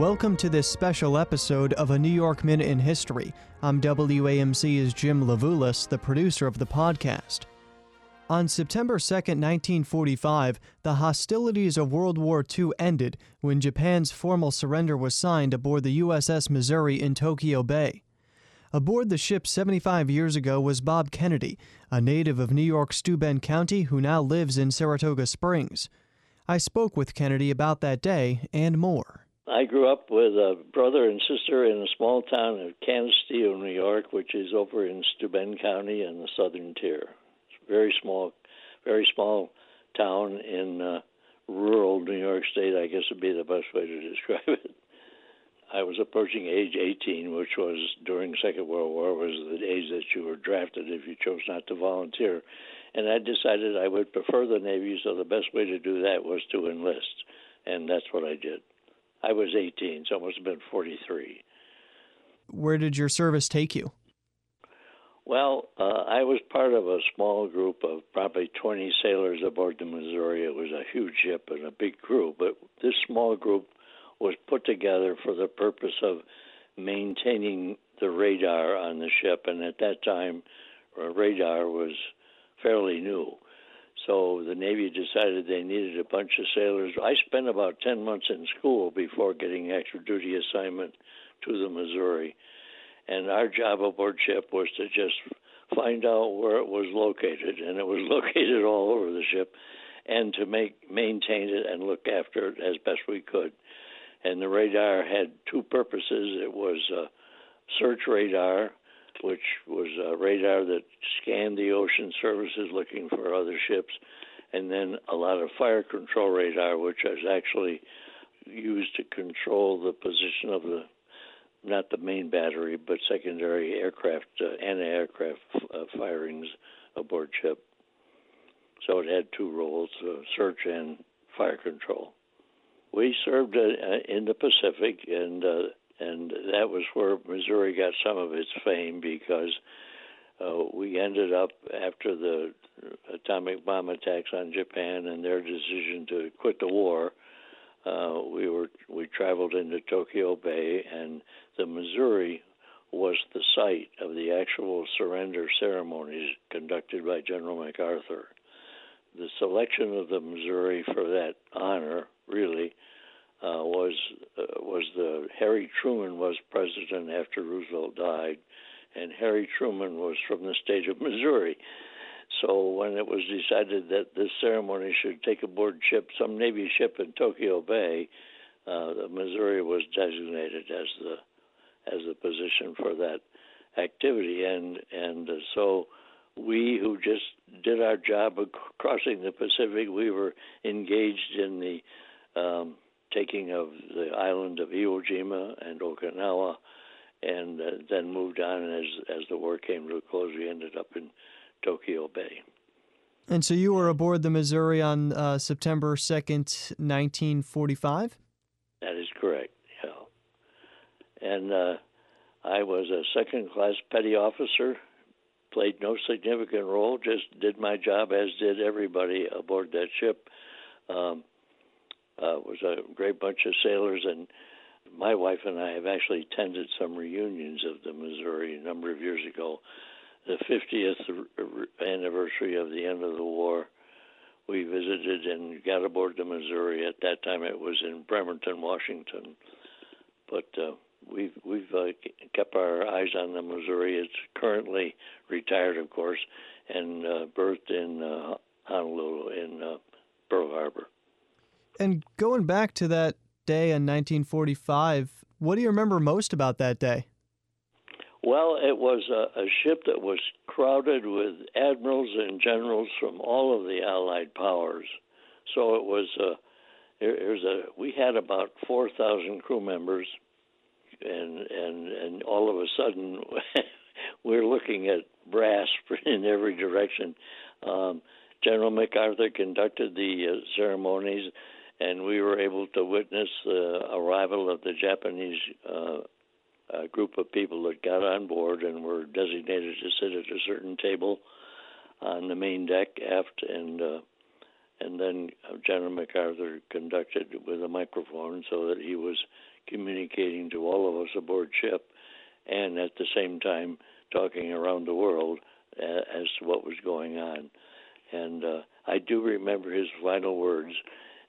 Welcome to this special episode of A New York Minute in History. I'm WAMC's Jim Levulis, the producer of the podcast. On September 2, 1945, the hostilities of World War II ended when Japan's formal surrender was signed aboard the USS Missouri in Tokyo Bay. Aboard the ship 75 years ago was Bob Kennedy, a native of New York's Steuben County who now lives in Saratoga Springs. I spoke with Kennedy about that day and more. I grew up with a brother and sister in a small town of Canisteo, New York, which is over in Steuben County in the southern tier. It's a very small, very small town in uh, rural New York State. I guess would be the best way to describe it. I was approaching age 18, which was during Second World War, was the age that you were drafted if you chose not to volunteer. And I decided I would prefer the Navy, so the best way to do that was to enlist, and that's what I did. I was 18, so I must have been 43. Where did your service take you? Well, uh, I was part of a small group of probably 20 sailors aboard the Missouri. It was a huge ship and a big crew, but this small group was put together for the purpose of maintaining the radar on the ship. And at that time, uh, radar was fairly new. So the Navy decided they needed a bunch of sailors. I spent about 10 months in school before getting extra duty assignment to the Missouri. And our job aboard ship was to just find out where it was located, and it was located all over the ship, and to make maintain it and look after it as best we could. And the radar had two purposes. It was a search radar, which was a radar that scanned the ocean surfaces looking for other ships, and then a lot of fire control radar, which was actually used to control the position of the not the main battery, but secondary aircraft, uh, anti-aircraft uh, firings aboard ship. So it had two roles: uh, search and fire control. We served uh, in the Pacific, and uh, and that was where Missouri got some of its fame because uh, we ended up after the atomic bomb attacks on Japan and their decision to quit the war. Uh, we were we traveled into Tokyo Bay, and the Missouri was the site of the actual surrender ceremonies conducted by General MacArthur. The selection of the Missouri for that honor really uh, was uh, was the Harry Truman was president after Roosevelt died, and Harry Truman was from the state of Missouri. So when it was decided that this ceremony should take aboard ship, some Navy ship in Tokyo Bay, uh, Missouri was designated as the as the position for that activity, and and so we who just did our job of crossing the Pacific, we were engaged in the um, taking of the island of Iwo Jima and Okinawa, and uh, then moved on. And as as the war came to a close, we ended up in Tokyo Bay. And so you were aboard the Missouri on uh, September second, nineteen forty-five. That is correct. Yeah, and uh, I was a second-class petty officer. Played no significant role, just did my job as did everybody aboard that ship. Um, uh, was a great bunch of sailors, and my wife and I have actually attended some reunions of the Missouri a number of years ago. The 50th anniversary of the end of the war, we visited and got aboard the Missouri. At that time, it was in Bremerton, Washington, but uh, we've we've uh, kept our eyes on the Missouri. It's currently retired, of course, and uh, berthed in uh, Honolulu in uh, Pearl Harbor. And going back to that day in 1945, what do you remember most about that day? Well, it was a, a ship that was crowded with admirals and generals from all of the Allied powers. So it was a, it was a we had about 4,000 crew members, and and and all of a sudden we're looking at brass in every direction. Um, General MacArthur conducted the uh, ceremonies and we were able to witness the arrival of the Japanese uh, uh, group of people that got on board and were designated to sit at a certain table on the main deck aft, and uh, and then General MacArthur conducted with a microphone so that he was communicating to all of us aboard ship, and at the same time talking around the world uh, as to what was going on. And uh, I do remember his final words,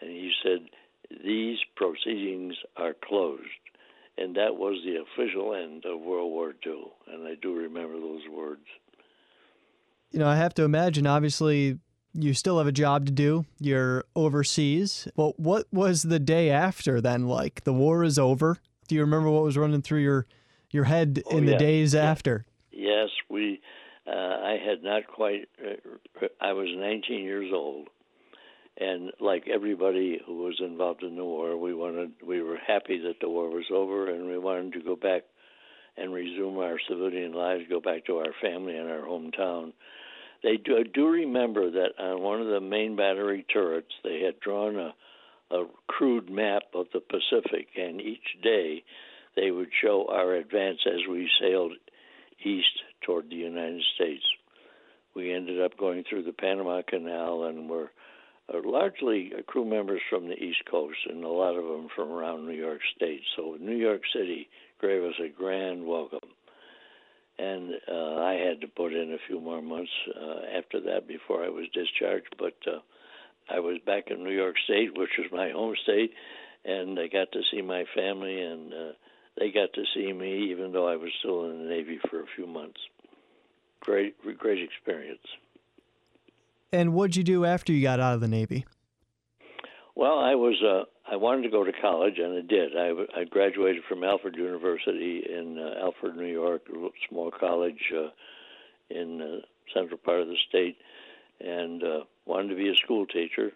and he said, These proceedings are closed. And that was the official end of World War II. And I do remember those words. You know, I have to imagine, obviously, you still have a job to do. You're overseas. Well, what was the day after then like? The war is over. Do you remember what was running through your your head oh, in yeah. the days yeah. after? Yes, we uh, I had not quite. Uh, I was 19 years old, and like everybody who was involved in the war, we wanted. We were happy that the war was over, and we wanted to go back and resume our civilian lives, go back to our family and our hometown. They do, I do remember that on one of the main battery turrets, they had drawn a, a crude map of the Pacific, and each day they would show our advance as we sailed east toward the United States. We ended up going through the Panama Canal and were uh, largely crew members from the East Coast, and a lot of them from around New York State. So New York City gave us a grand welcome. And uh, I had to put in a few more months uh, after that before I was discharged, but uh, I was back in New York State, which was my home state, and I got to see my family, and uh, they got to see me, even though I was still in the Navy for a few months great great experience. And what'd you do after you got out of the Navy? Well, I was uh, I wanted to go to college, and I did. I, I graduated from Alfred University in uh, Alfred, New York, a small college uh, in the central part of the state, and uh, wanted to be a school teacher.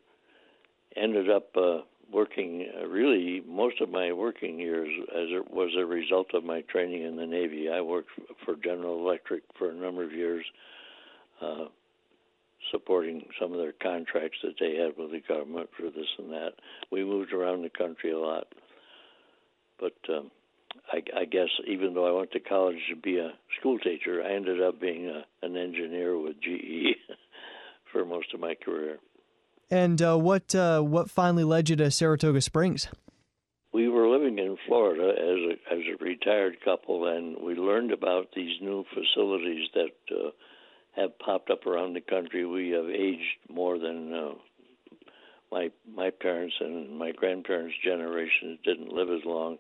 Ended up uh, working uh, really most of my working years as it was a result of my training in the Navy. I worked for General Electric for a number of years, uh, supporting some of their contracts that they had with the government for this and that. We moved around the country a lot, but um, I, I guess even though I went to college to be a school teacher, I ended up being a, an engineer with GE for most of my career. And uh, what uh, what finally led you to Saratoga Springs? We were living in Florida as a as a retired couple, and we learned about these new facilities that uh, have popped up around the country. We have aged more than uh, my my parents and my grandparents' generations didn't live as long.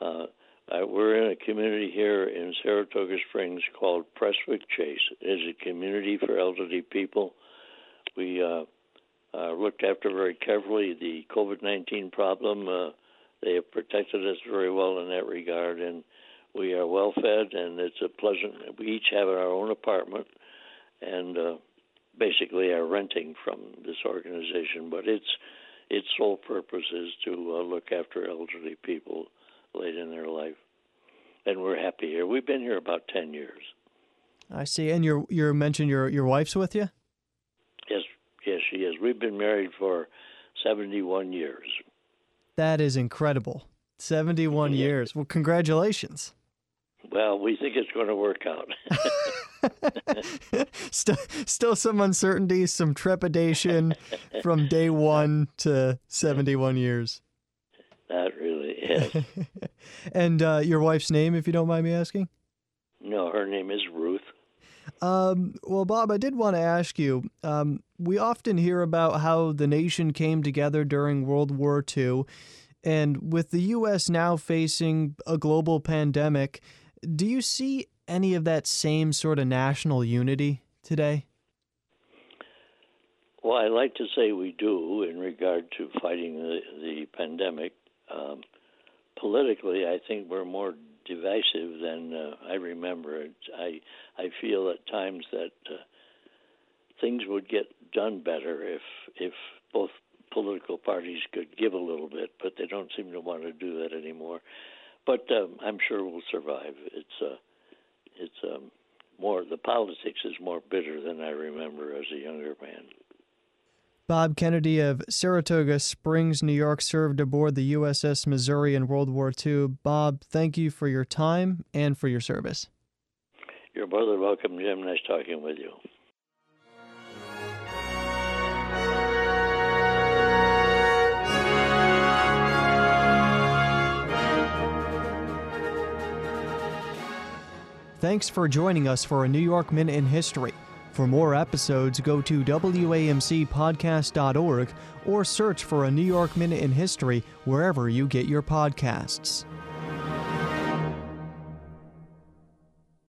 Uh, I, we're in a community here in Saratoga Springs called Prestwick Chase. It is a community for elderly people. We uh, uh, looked after very carefully the COVID 19 problem. Uh, they have protected us very well in that regard, and we are well fed, and it's a pleasant. We each have our own apartment, and uh, basically are renting from this organization. But its its sole purpose is to uh, look after elderly people late in their life, and we're happy here. We've been here about ten years. I see. And you you mentioned your your wife's with you. Yes, Yes, she is. We've been married for 71 years. That is incredible. 71 years. Well, congratulations. Well, we think it's going to work out. still, still some uncertainty, some trepidation from day one to 71 years. Not really, yes. and uh, your wife's name, if you don't mind me asking? No, her name is Ruth. Um, well, Bob, I did want to ask you. Um, we often hear about how the nation came together during World War II, and with the U.S. now facing a global pandemic, do you see any of that same sort of national unity today? Well, I like to say we do in regard to fighting the, the pandemic. Um, politically, I think we're more divisive than uh, I remember. I I feel at times that uh, things would get done better if if both political parties could give a little bit, but they don't seem to want to do that anymore. But um, I'm sure we'll survive. It's uh, it's um, more the politics is more bitter than I remember as a younger man. Bob Kennedy of Saratoga Springs, New York, served aboard the USS Missouri in World War II. Bob, thank you for your time and for your service. You're more than welcome, Jim. Nice talking with you. Thanks for joining us for a New York Minute in History. For more episodes, go to WAMCpodcast.org or search for a New York Minute in History wherever you get your podcasts.